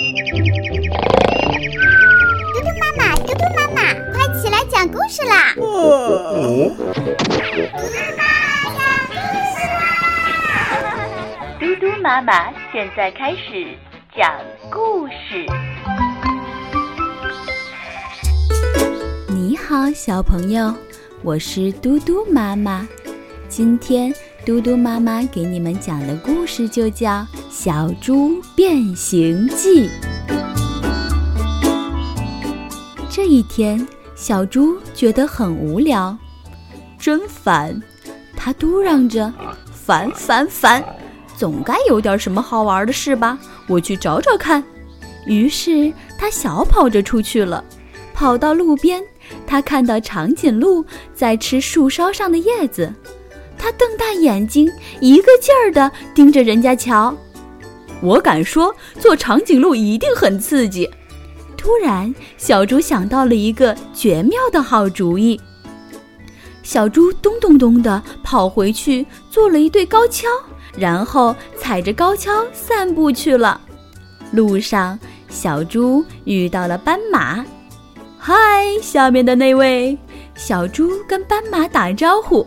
嘟嘟妈妈，嘟嘟妈妈，快起来讲故事啦！嘟嘟妈妈现在开始讲故事。你好，小朋友，我是嘟嘟妈妈。今天嘟嘟妈妈给你们讲的故事就叫《小猪变形记》。这一天，小猪觉得很无聊，真烦，它嘟囔着：“烦烦烦，总该有点什么好玩的事吧？我去找找看。”于是它小跑着出去了，跑到路边，它看到长颈鹿在吃树梢上的叶子。他瞪大眼睛，一个劲儿地盯着人家瞧。我敢说，做长颈鹿一定很刺激。突然，小猪想到了一个绝妙的好主意。小猪咚咚咚地跑回去，做了一对高跷，然后踩着高跷散步去了。路上，小猪遇到了斑马。“嗨，下面的那位！”小猪跟斑马打招呼。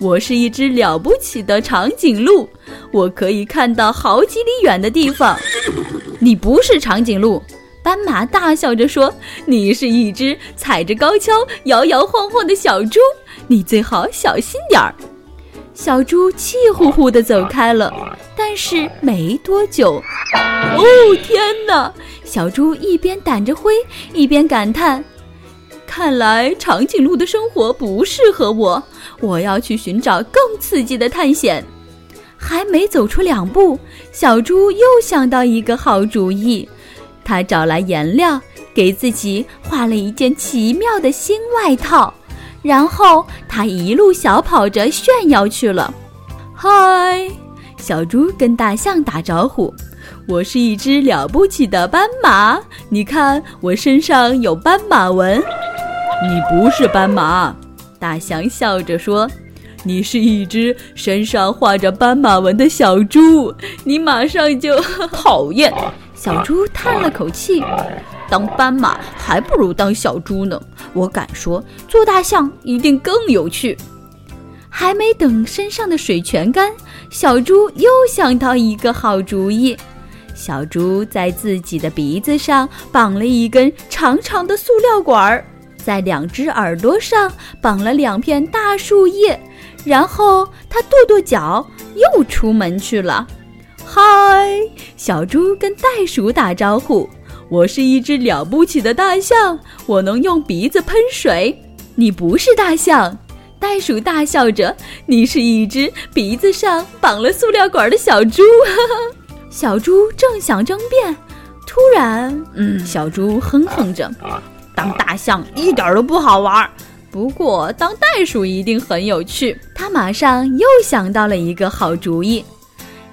我是一只了不起的长颈鹿，我可以看到好几里远的地方。你不是长颈鹿，斑马大笑着说：“你是一只踩着高跷摇摇晃晃的小猪，你最好小心点儿。”小猪气呼呼地走开了。但是没多久，哦天哪！小猪一边掸着灰，一边感叹。看来长颈鹿的生活不适合我，我要去寻找更刺激的探险。还没走出两步，小猪又想到一个好主意，他找来颜料，给自己画了一件奇妙的新外套，然后他一路小跑着炫耀去了。嗨，小猪跟大象打招呼：“我是一只了不起的斑马，你看我身上有斑马纹。”你不是斑马，大象笑着说：“你是一只身上画着斑马纹的小猪。”你马上就 讨厌。小猪叹了口气：“当斑马还不如当小猪呢。我敢说，做大象一定更有趣。”还没等身上的水全干，小猪又想到一个好主意。小猪在自己的鼻子上绑了一根长长的塑料管儿。在两只耳朵上绑了两片大树叶，然后他跺跺脚，又出门去了。嗨，小猪跟袋鼠打招呼：“我是一只了不起的大象，我能用鼻子喷水。”你不是大象，袋鼠大笑着：“你是一只鼻子上绑了塑料管的小猪。”小猪正想争辩，突然，嗯，小猪哼哼着。大象一点都不好玩，不过当袋鼠一定很有趣。他马上又想到了一个好主意。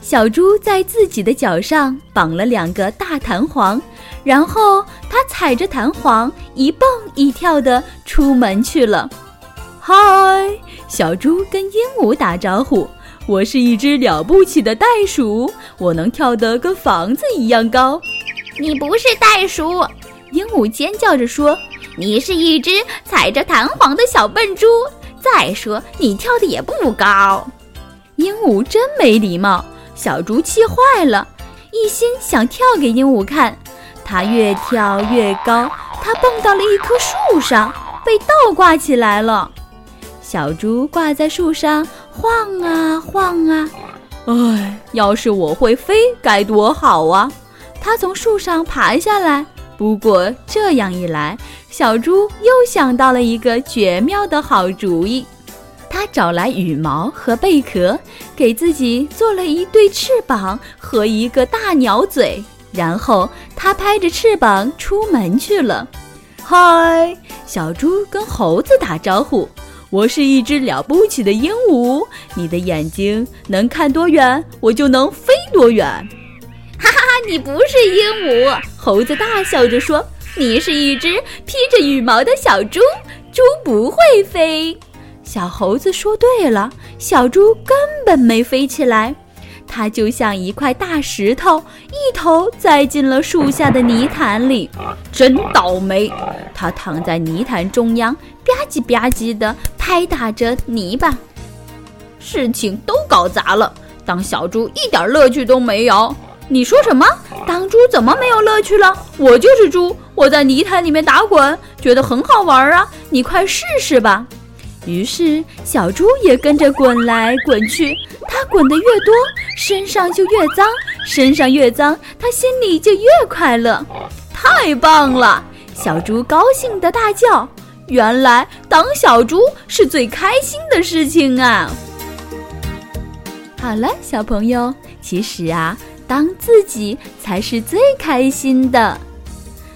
小猪在自己的脚上绑了两个大弹簧，然后他踩着弹簧一蹦一跳地出门去了。嗨，小猪跟鹦鹉打招呼：“我是一只了不起的袋鼠，我能跳得跟房子一样高。”你不是袋鼠。鹦鹉尖叫着说：“你是一只踩着弹簧的小笨猪。再说，你跳的也不高。”鹦鹉真没礼貌。小猪气坏了，一心想跳给鹦鹉看。它越跳越高，它蹦到了一棵树上，被倒挂起来了。小猪挂在树上晃啊晃啊，哎，要是我会飞该多好啊！它从树上爬下来。不过这样一来，小猪又想到了一个绝妙的好主意。他找来羽毛和贝壳，给自己做了一对翅膀和一个大鸟嘴，然后他拍着翅膀出门去了。嗨，小猪跟猴子打招呼：“我是一只了不起的鹦鹉，你的眼睛能看多远，我就能飞多远。”你不是鹦鹉，猴子大笑着说：“你是一只披着羽毛的小猪，猪不会飞。”小猴子说对了，小猪根本没飞起来，它就像一块大石头，一头栽进了树下的泥潭里。真倒霉！它躺在泥潭中央，吧唧吧唧地拍打着泥巴，事情都搞砸了。当小猪一点乐趣都没有。你说什么？当猪怎么没有乐趣了？我就是猪，我在泥潭里面打滚，觉得很好玩啊！你快试试吧。于是小猪也跟着滚来滚去，它滚得越多，身上就越脏，身上越脏，它心里就越快乐。太棒了！小猪高兴地大叫：“原来当小猪是最开心的事情啊！”好了，小朋友，其实啊。当自己才是最开心的。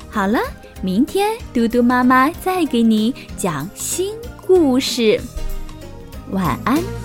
好了，明天嘟嘟妈妈再给你讲新故事。晚安。